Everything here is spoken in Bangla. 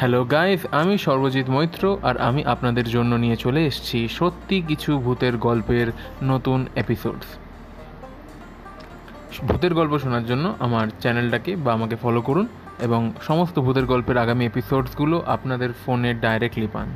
হ্যালো গাইস, আমি সর্বজিৎ মৈত্র আর আমি আপনাদের জন্য নিয়ে চলে এসেছি সত্যি কিছু ভূতের গল্পের নতুন এপিসোডস ভূতের গল্প শোনার জন্য আমার চ্যানেলটাকে বা আমাকে ফলো করুন এবং সমস্ত ভূতের গল্পের আগামী এপিসোডসগুলো আপনাদের ফোনে ডাইরেক্টলি পান।